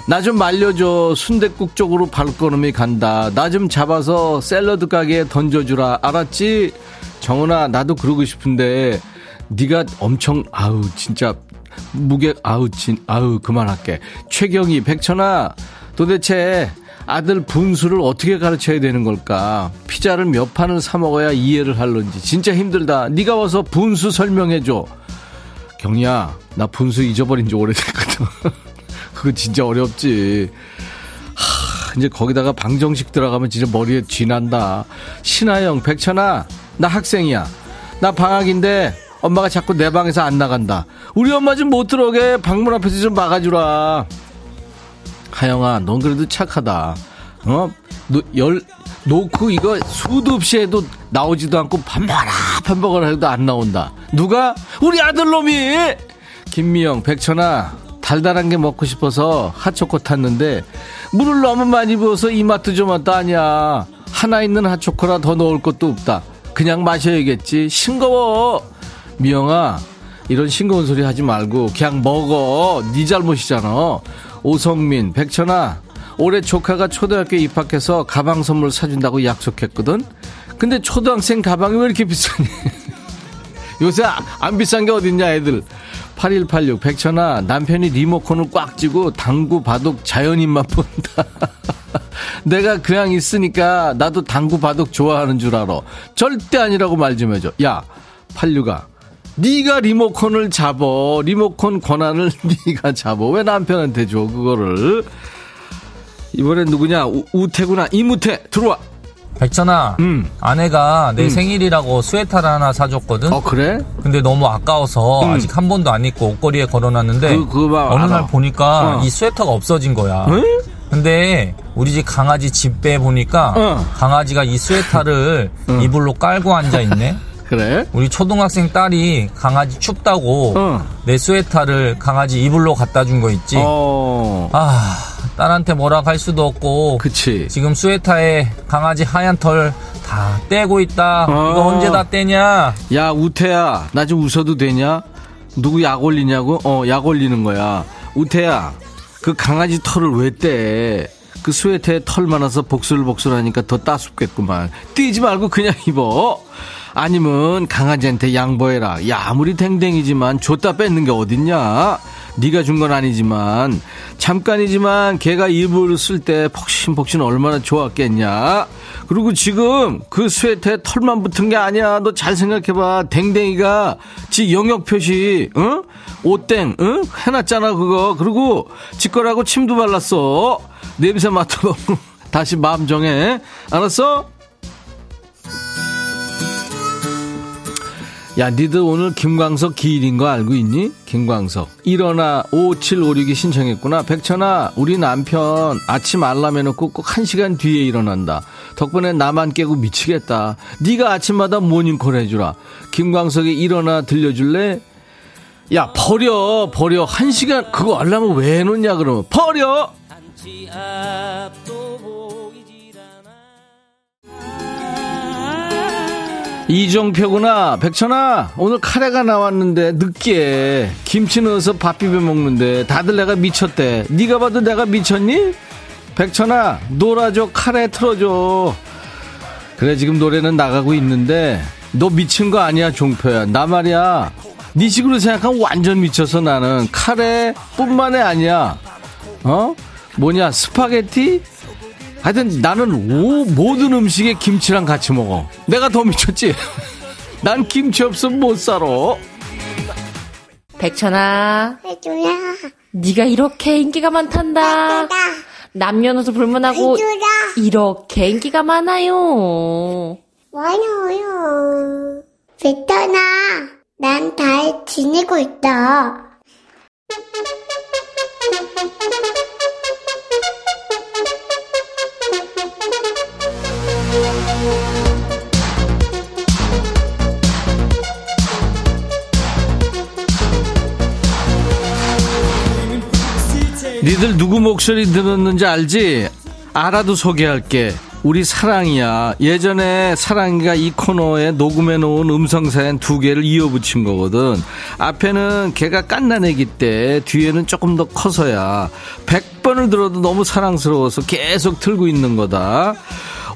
나 좀 말려줘. 순댓국 쪽으로 발걸음이 간다. 나 좀 잡아서 샐러드 가게에 던져주라. 알았지? 정은아, 나도 그러고 싶은데 네가 엄청 아우 진짜 무게 아우 진 아우 그만할게. 최경희, 백천아, 도대체 아들 분수를 어떻게 가르쳐야 되는 걸까? 피자를 몇 판을 사 먹어야 이해를 할런지 진짜 힘들다. 네가 와서 분수 설명해 줘. 경희야, 나 분수 잊어버린 지 오래됐거든. 그거 진짜 어렵지. 하, 이제 거기다가 방정식 들어가면 진짜 머리에 쥐난다. 신하영, 백천아, 나 학생이야. 나 방학인데 엄마가 자꾸 내 방에서 안 나간다. 우리 엄마 좀 못 들어오게 방문 앞에서 좀 막아주라. 하영아, 넌 그래도 착하다. 어? 너, 열, 놓고 이거 수도 없이 해도 나오지도 않고 반복하라, 반복을 해도 안 나온다. 누가? 우리 아들놈이! 김미영, 백천아, 달달한 게 먹고 싶어서 핫초코 탔는데, 물을 너무 많이 부어서 이마트 좀 왔다 아니야. 하나 있는 핫초코라 더 넣을 것도 없다. 그냥 마셔야겠지. 싱거워. 미영아, 이런 싱거운 소리 하지 말고 그냥 먹어. 네 잘못이잖아. 오성민, 백천아, 올해 조카가 초등학교 입학해서 가방 선물 사준다고 약속했거든? 근데 초등학생 가방이 왜 이렇게 비싸니? 요새 안 비싼 게 어딨냐, 애들. 8186, 백천아, 남편이 리모컨을 꽉 쥐고 당구, 바둑, 자연인만 본다. 내가 그냥 있으니까 나도 당구, 바둑 좋아하는 줄 알아. 절대 아니라고 말 좀 해줘. 야, 86아. 네가 리모컨을 잡어. 리모컨 권한을 네가 잡어. 왜 남편한테 줘, 그거를. 이번엔 누구냐? 우, 우태구나. 이무태, 들어와. 백천아, 음. 아내가 내 음. 생일이라고 스웨터를 하나 사줬거든. 어, 그래? 근데 너무 아까워서 음. 아직 한 번도 안 입고 옷걸이에 걸어놨는데 그- 그거 봐, 어느 알아. 날 보니까 어. 이 스웨터가 없어진 거야. 응? 근데 우리 집 강아지 집에 보니까 어. 강아지가 이 스웨터를 이불로 깔고 앉아 있네. 그래? 우리 초등학생 딸이 강아지 춥다고 어. 내 스웨터를 강아지 이불로 갖다 준 거 있지. 어. 아, 딸한테 뭐라 할 수도 없고 그치. 지금 스웨터에 강아지 하얀 털 다 떼고 있다. 어. 이거 언제 다 떼냐? 야, 우태야, 나 좀 웃어도 되냐? 누구 약 올리냐고? 어, 약 올리는 거야. 우태야, 그 강아지 털을 왜 떼? 그 스웨터에 털 많아서 복슬복슬하니까 더 따숩겠구만. 띄지 말고 그냥 입어. 아니면 강아지한테 양보해라. 야, 아무리 댕댕이지만 줬다 뺏는 게 어딨냐? 네가 준 건 아니지만 잠깐이지만 걔가 이불을 쓸 때 폭신폭신 얼마나 좋았겠냐? 그리고 지금 그 스웨터에 털만 붙은 게 아니야. 너 잘 생각해봐. 댕댕이가 지 영역 표시, 응? 옷땡, 응? 해놨잖아, 그거. 그리고 지 거라고 침도 발랐어. 냄새 맡아보고 다시 마음 정해. 알았어? 야, 니들 오늘 김광석 기일인 거 알고 있니? 김광석. 일어나 5756이 신청했구나. 백천아, 우리 남편 아침 알람 해놓고 꼭한 시간 뒤에 일어난다. 덕분에 나만 깨고 미치겠다. 네가 아침마다 모닝콜 해주라. 김광석이 일어나 들려줄래? 야, 버려, 버려. 한 시간, 그거 알람을 왜 해놓냐, 그러면. 버려! 이정표구나. 백천아, 오늘 카레가 나왔는데 늦게 김치 넣어서 밥 비벼 먹는데 다들 내가 미쳤대. 네가 봐도 내가 미쳤니? 백천아, 놀아줘. 카레 틀어줘. 그래 지금 노래는 나가고 있는데 너 미친 거 아니야 종표야. 나 말이야. 네 식으로 생각하면 완전 미쳐서 나는 카레뿐만이 아니야. 어? 뭐냐 스파게티? 하여튼 나는 오, 모든 음식에 김치랑 같이 먹어. 내가 더 미쳤지? 난 김치 없으면 못 살아. 백천아, 해줘라. 네가 이렇게 인기가 많단다. 해줘라. 남녀노소 불문하고 해줘라. 이렇게 인기가 많아요. 와요. 베터나, 난잘 지내고 있다. 니들 누구 목소리 들었는지 알지? 알아도 소개할게. 우리 사랑이야. 예전에 사랑이가 이 코너에 녹음해 놓은 음성 사연 두 개를 이어 붙인 거거든. 앞에는 걔가 깐난애기 때, 뒤에는 조금 더 커서야. 100번을 들어도 너무 사랑스러워서 계속 틀고 있는 거다.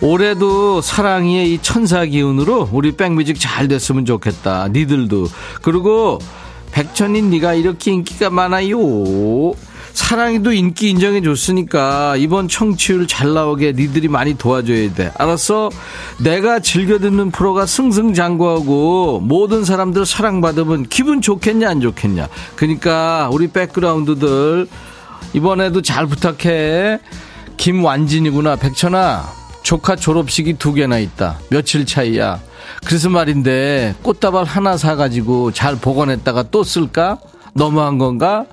올해도 사랑이의 이 천사 기운으로 우리 백뮤직 잘 됐으면 좋겠다. 니들도. 그리고 백천인 네가 이렇게 인기가 많아요. 사랑이도 인기 인정해 줬으니까 이번 청취율 잘 나오게 니들이 많이 도와줘야 돼. 알았어? 내가 즐겨 듣는 프로가 승승장구하고 모든 사람들 사랑받으면 기분 좋겠냐 안 좋겠냐. 그러니까 우리 백그라운드들 이번에도 잘 부탁해. 김완진이구나. 백천아. 조카 졸업식이 두 개나 있다. 며칠 차이야. 그래서 말인데 꽃다발 하나 사가지고 잘 보관했다가 또 쓸까? 너무한 건가?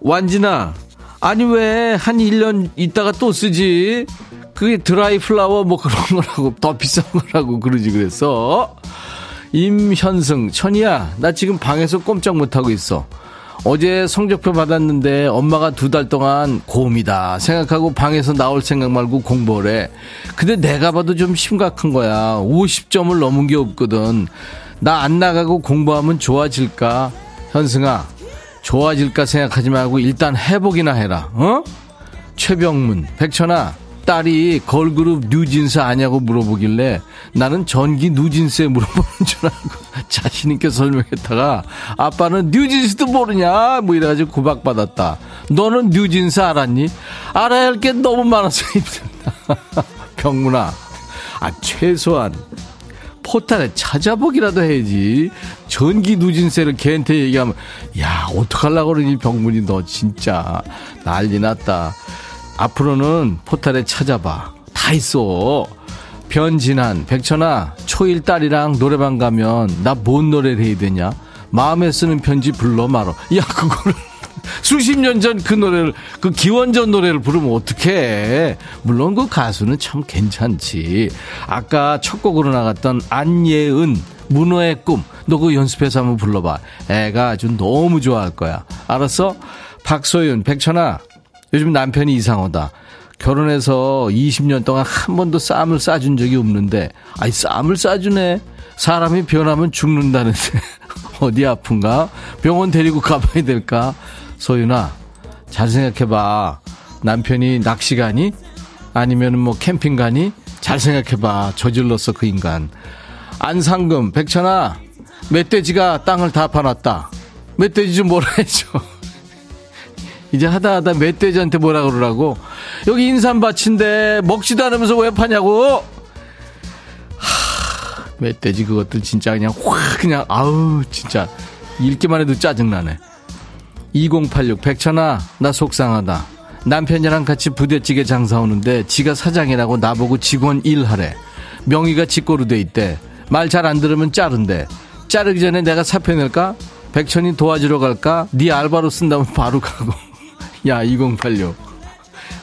완진아, 아니 왜 한 1년 있다가 또 쓰지? 그게 드라이 플라워 뭐 그런 거라고 더 비싼 거라고 그러지 그랬어. 임현승, 천이야, 나 지금 방에서 꼼짝 못하고 있어. 어제 성적표 받았는데 엄마가 두 달 동안 고음이다 생각하고 방에서 나올 생각 말고 공부를 해. 근데 내가 봐도 좀 심각한 거야. 50점을 넘은 게 없거든. 나 안 나가고 공부하면 좋아질까? 현승아, 좋아질까 생각하지 말고 일단 해보기나 해라. 어? 최병문, 백천아, 딸이 걸그룹 뉴진스 아냐고 물어보길래 나는 전기 뉴진스에 물어보는 줄 알고 자신있게 설명했다가 아빠는 뉴진스도 모르냐 뭐 이래가지고 구박받았다 너는 뉴진스 알았니? 알아야 할 게 너무 많아서 힘들다 병문아 아 최소한 포탈에 찾아보기라도 해야지 전기 누진세를 걔한테 얘기하면 야 어떡하려고 그러니 병문이 너 진짜 난리 났다 앞으로는 포탈에 찾아봐. 다 있어. 변진한, 백천아, 초일 딸이랑 노래방 가면 나 뭔 노래를 해야 되냐? 마음에 쓰는 편지 불러 말어. 야, 그거를 수십 년 전 그 노래를, 그 기원전 노래를 부르면 어떡해. 물론 그 가수는 참 괜찮지. 아까 첫 곡으로 나갔던 안예은, 문어의 꿈. 너 그거 연습해서 한번 불러봐. 애가 아주 너무 좋아할 거야. 알았어? 박소윤, 백천아, 요즘 남편이 이상하다. 결혼해서 20년 동안 한 번도 쌈을 싸준 적이 없는데, 아이, 쌈을 싸주네. 사람이 변하면 죽는다는데, 어디 아픈가? 병원 데리고 가봐야 될까? 소윤아, 잘 생각해봐. 남편이 낚시 가니? 아니면 뭐 캠핑 가니? 잘 생각해봐. 저질렀어, 그 인간. 안상금, 백천아, 멧돼지가 땅을 다 파놨다. 멧돼지 좀 뭐라 해줘. 이제 하다 하다 멧돼지한테 뭐라 그러라고. 여기 인삼밭인데 먹지도 않으면서 왜 파냐고. 하, 멧돼지 그것들 진짜 그냥 확 그냥 아우 진짜 읽기만 해도 짜증나네. 2086 백천아 나 속상하다. 남편이랑 같이 부대찌개 장사 오는데 지가 사장이라고 나보고 직원 일하래. 명의가 직고로 돼 있대. 말 잘 안 들으면 자른대. 자르기 전에 내가 사표 낼까? 백천이 도와주러 갈까? 네 알바로 쓴다면 바로 가고. 야, 2086.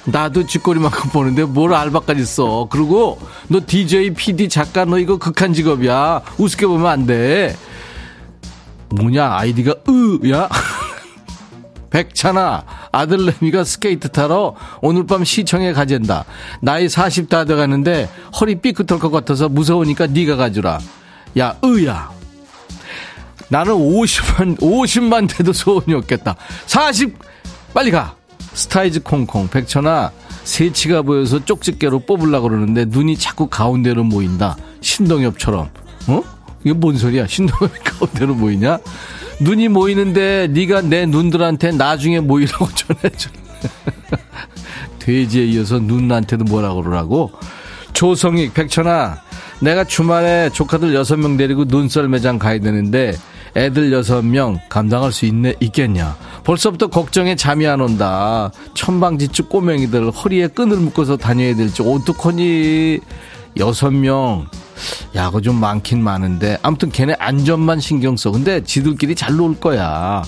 나도 쥐꼬리만큼 보는데 뭘 알바까지 써. 그리고 너 DJ, PD, 작가 너 이거 극한 직업이야. 우습게 보면 안 돼. 뭐냐, 아이디가 으야? 백천아, 아들내미가 스케이트 타러 오늘 밤 시청에 가잔다. 나이 40 다 돼가는데 허리 삐끗할 것 같아서 무서우니까 네가 가주라. 야, 으야. 나는 50만, 50만 돼도 소원이 없겠다. 40, 빨리 가! 스타이즈 콩콩, 백천아, 새치가 보여서 쪽집게로 뽑으려고 그러는데 눈이 자꾸 가운데로 모인다. 신동엽처럼. 어? 이게 뭔 소리야? 신동엽이 가운데로 모이냐? 눈이 모이는데 네가 내 눈들한테 나중에 모이라고 전해줘. 돼지에 이어서 눈한테도 뭐라 그러라고? 조성익, 백천아, 내가 주말에 조카들 여섯 명 데리고 눈썰 매장 가야 되는데 애들 여섯 명 감당할 수 있네 있겠냐? 벌써부터 걱정에 잠이 안 온다. 천방지축 꼬맹이들 허리에 끈을 묶어서 다녀야 될지 어떡하니? 여섯 명 야구 좀 많긴 많은데 아무튼 걔네 안전만 신경 써. 근데 지들끼리 잘 놀 거야.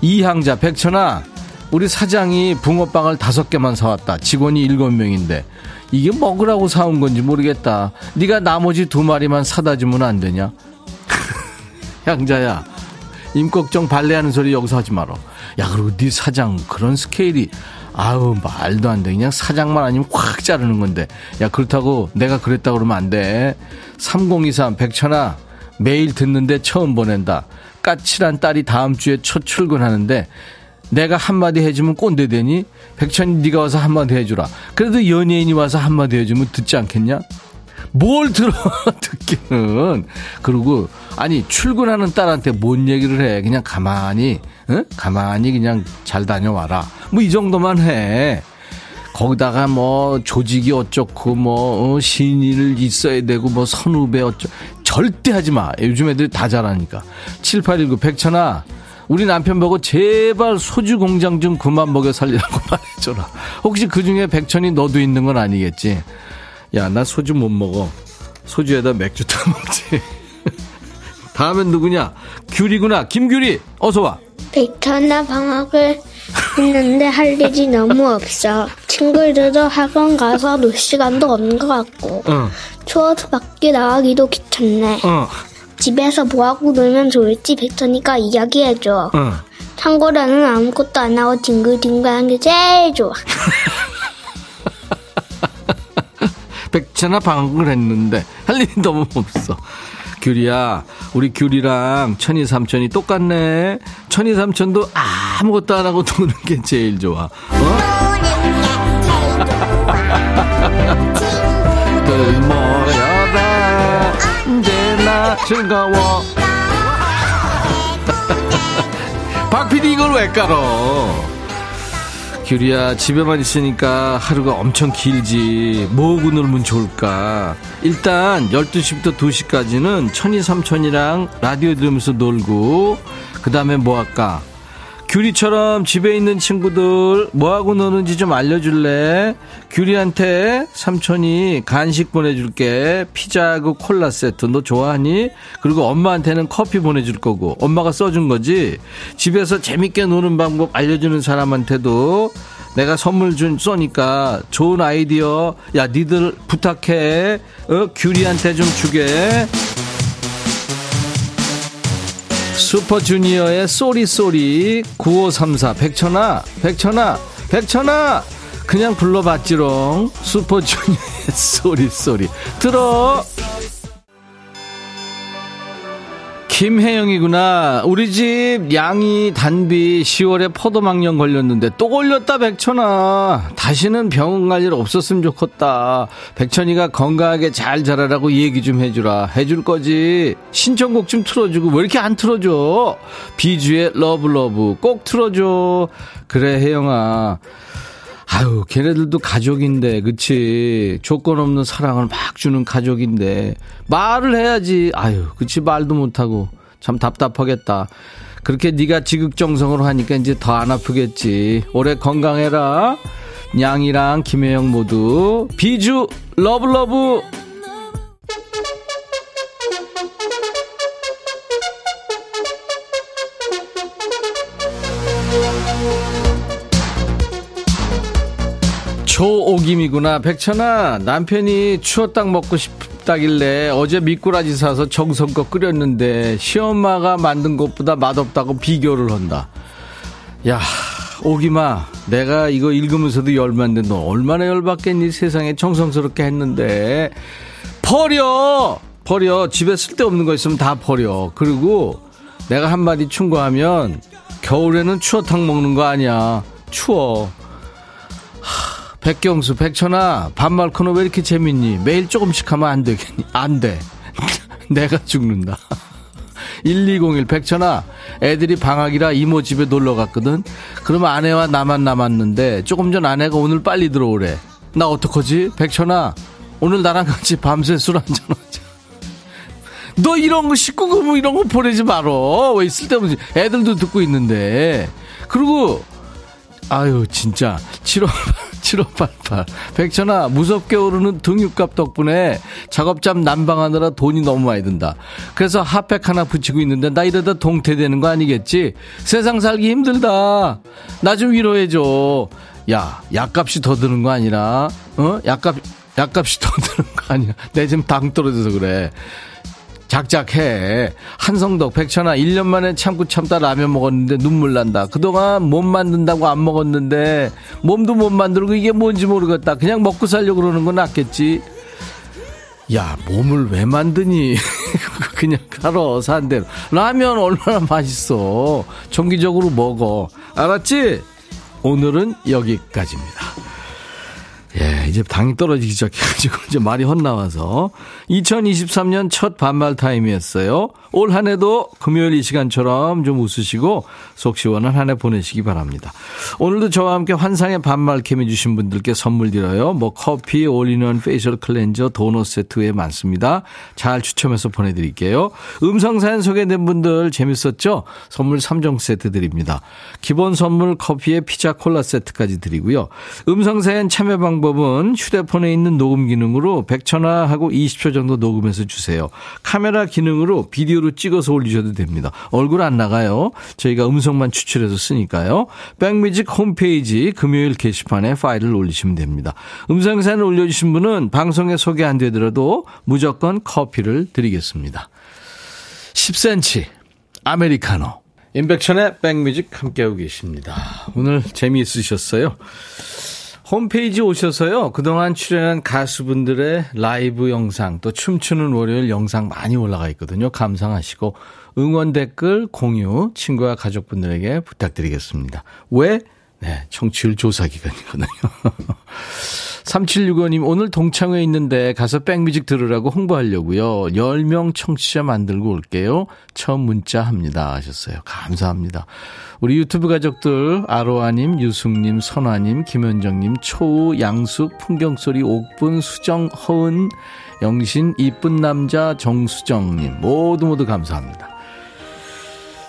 이향자 백천아 우리 사장이 붕어빵을 다섯 개만 사왔다. 직원이 일곱 명인데 이게 먹으라고 사온 건지 모르겠다. 네가 나머지 두 마리만 사다 주면 안 되냐? 향자야 임꺽정 발레하는 소리 여기서 하지 마라. 야 그리고 네 사장 그런 스케일이 아우 말도 안 돼. 그냥 사장만 아니면 확 자르는 건데. 야 그렇다고 내가 그랬다 그러면 안 돼. 3023 백천아 매일 듣는데 처음 보낸다. 까칠한 딸이 다음 주에 첫 출근하는데 내가 한마디 해주면 꼰대 되니? 백천이 네가 와서 한마디 해주라. 그래도 연예인이 와서 한마디 해주면 듣지 않겠냐? 뭘 들어 듣기는. 그리고 아니 출근하는 딸한테 뭔 얘기를 해? 그냥 가만히 응? 가만히 그냥 잘 다녀와라. 뭐 이 정도만 해. 거기다가 뭐 조직이 어쩌고 뭐 어, 신인을 있어야 되고 뭐 선후배 어쩌 절대 하지 마. 요즘 애들이 다 잘하니까. 7819 백천아 우리 남편 보고 제발 소주 공장 좀 그만 먹여 살리라고 말해줘라. 혹시 그 중에 백천이 너도 있는 건 아니겠지 야, 나 소주 못 먹어. 소주에다 맥주 타먹지. 다음엔 누구냐? 귤이구나. 김귤이. 어서 와. 백천아 방학을 했는데 할 일이 너무 없어. 친구들도 학원 가서 놀 시간도 없는 것 같고. 응. 추워서 밖에 나가기도 귀찮네. 어. 집에서 뭐하고 놀면 좋을지 백천이가 이야기해줘. 응. 참고로는 아무것도 안 하고 뒹굴뒹굴하는 게 제일 좋아. 백천아 방학을 했는데 할 일이 너무 없어. 귤이야, 우리 귤이랑 천이 삼천이 똑같네. 천이 삼천도 아무것도 안 하고 노는 게 제일 좋아. 어? 들 모여라 언제나 즐거워. 박 PD 이걸 왜 깔어? 귤이야 집에만 있으니까 하루가 엄청 길지. 뭐하고 놀면 좋을까? 일단 12시부터 2시까지는 천이 삼천이랑 라디오 들으면서 놀고 그 다음에 뭐 할까 귤이처럼 집에 있는 친구들 뭐하고 노는지 좀 알려줄래? 귤이한테 삼촌이 간식 보내줄게. 피자하고 콜라 세트. 너 좋아하니? 그리고 엄마한테는 커피 보내줄 거고. 엄마가 써준 거지? 집에서 재밌게 노는 방법 알려주는 사람한테도 내가 선물 준 쏘니까 좋은 아이디어. 야 니들 부탁해. 어 귤이한테 좀 주게 슈퍼주니어의 Sorry Sorry 9534 백천아 백천아 백천아! 그냥 불러봤지롱. 슈퍼주니어의 Sorry Sorry. 들어 김혜영이구나. 우리 집 양이 단비 10월에 포도막염 걸렸는데 또 걸렸다 백천아. 다시는 병원 갈 일 없었으면 좋겠다. 백천이가 건강하게 잘 자라라고 얘기 좀 해주라. 해줄 거지. 신청곡 좀 틀어주고 왜 이렇게 안 틀어줘? 비주의 Love Love 꼭 틀어줘. 그래 혜영아. 아유, 걔네들도 가족인데, 그치. 조건 없는 사랑을 막 주는 가족인데, 말을 해야지. 아유, 그치, 말도 못하고. 참 답답하겠다. 그렇게 네가 지극정성으로 하니까 이제 더 안 아프겠지. 올해 건강해라. 냥이랑 김혜영 모두 비주 Love Love 조오김이구나. 백천아, 남편이 추어탕 먹고 싶다길래 어제 미꾸라지 사서 정성껏 끓였는데 시엄마가 만든 것보다 맛없다고 비교를 한다. 야, 오기마, 내가 이거 읽으면서도 열받는데 너 얼마나 열받겠니? 세상에 정성스럽게 했는데. 버려! 버려. 집에 쓸데없는 거 있으면 다 버려. 그리고 내가 한마디 충고하면 겨울에는 추어탕 먹는 거 아니야. 추워. 백경수, 백천아, 반말 코너 왜 이렇게 재밌니? 매일 조금씩 하면 안 되겠니? 안 돼. 내가 죽는다. 1201, 백천아, 애들이 방학이라 이모 집에 놀러 갔거든? 그럼 아내와 나만 남았는데, 조금 전 아내가 오늘 빨리 들어오래. 나 어떡하지? 백천아, 오늘 나랑 같이 밤새 술 한잔하자. 너 이런 거 19금 뭐 이런 거 보내지 말어. 왜 쓸데없는, 애들도 듣고 있는데. 그리고, 아유, 진짜. 7월, 7588. 백천아, 무섭게 오르는 등유값 덕분에 작업장 난방하느라 돈이 너무 많이 든다. 그래서 핫팩 하나 붙이고 있는데 나 이러다 동태되는 거 아니겠지? 세상 살기 힘들다. 나 좀 위로해줘. 야, 약값이 더 드는 거 아니라, 어? 약값, 약값이 더 드는 거 아니야. 내 지금 당 떨어져서 그래. 작작해. 한성덕, 백천아, 1년 만에 참고 참다 라면 먹었는데 눈물 난다. 그동안 몸 만든다고 안 먹었는데, 몸도 못 만들고 이게 뭔지 모르겠다. 그냥 먹고 살려고 그러는 건 낫겠지. 야, 몸을 왜 만드니? 그냥 살아, 산 대로. 라면 얼마나 맛있어. 정기적으로 먹어. 알았지? 오늘은 여기까지입니다. 예, 이제 당이 떨어지기 시작해가지고 이제 말이 헛나와서 2023년 첫 반말 타임이었어요. 올 한 해도 금요일 이 시간처럼 좀 웃으시고 속 시원한 한 해 보내시기 바랍니다. 오늘도 저와 함께 환상의 반말 케미 해 주신 분들께 선물 드려요. 뭐 커피, all-in-one facial cleanser, 도넛 세트 에 많습니다. 잘 추첨해서 보내드릴게요. 음성 사연 소개된 분들 재밌었죠? 선물 3종 세트 드립니다. 기본 선물 커피에 피자 콜라 세트까지 드리고요. 음성 사연 참여 방법은 휴대폰에 있는 녹음 기능으로 100초나 하고 20초 정도 녹음해서 주세요. 카메라 기능으로 비디오 로 찍어서 올리셔도 됩니다. 얼굴 안 나가요. 저희가 음성만 추출해서 쓰니까요. 백뮤직 홈페이지 금요일 게시판에 파일을 올리시면 됩니다. 음성사연 올려주신 분은 방송에 소개 안 되더라도 무조건 커피를 드리겠습니다. 10cm 아메리카노 인백천의 백뮤직 함께하고 계십니다. 오늘 재미있으셨어요? 홈페이지 오셔서요. 그동안 출연한 가수분들의 라이브 영상, 또 춤추는 월요일 영상 많이 올라가 있거든요. 감상하시고 응원 댓글 공유 친구와 가족분들에게 부탁드리겠습니다. 왜? 네, 청취율 조사 기간이거든요. 3765님, 오늘 동창회에 있는데 가서 백뮤직 들으라고 홍보하려고요. 10명 청취자 만들고 올게요. 처음 문자 합니다. 하셨어요. 감사합니다. 우리 유튜브 가족들, 아로아님, 유숙님, 선화님, 김현정님, 초우, 양숙, 풍경소리, 옥분, 수정, 허은, 영신, 이쁜 남자, 정수정님, 모두 모두 감사합니다.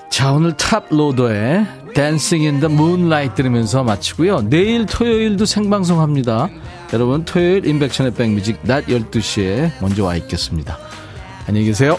자, 오늘 Toploader의 Dancing in the Moonlight 들으면서 마치고요. 내일 토요일도 생방송 합니다. 여러분, 토요일 인백션의 백뮤직 낮 12시에 먼저 와 있겠습니다. 안녕히 계세요.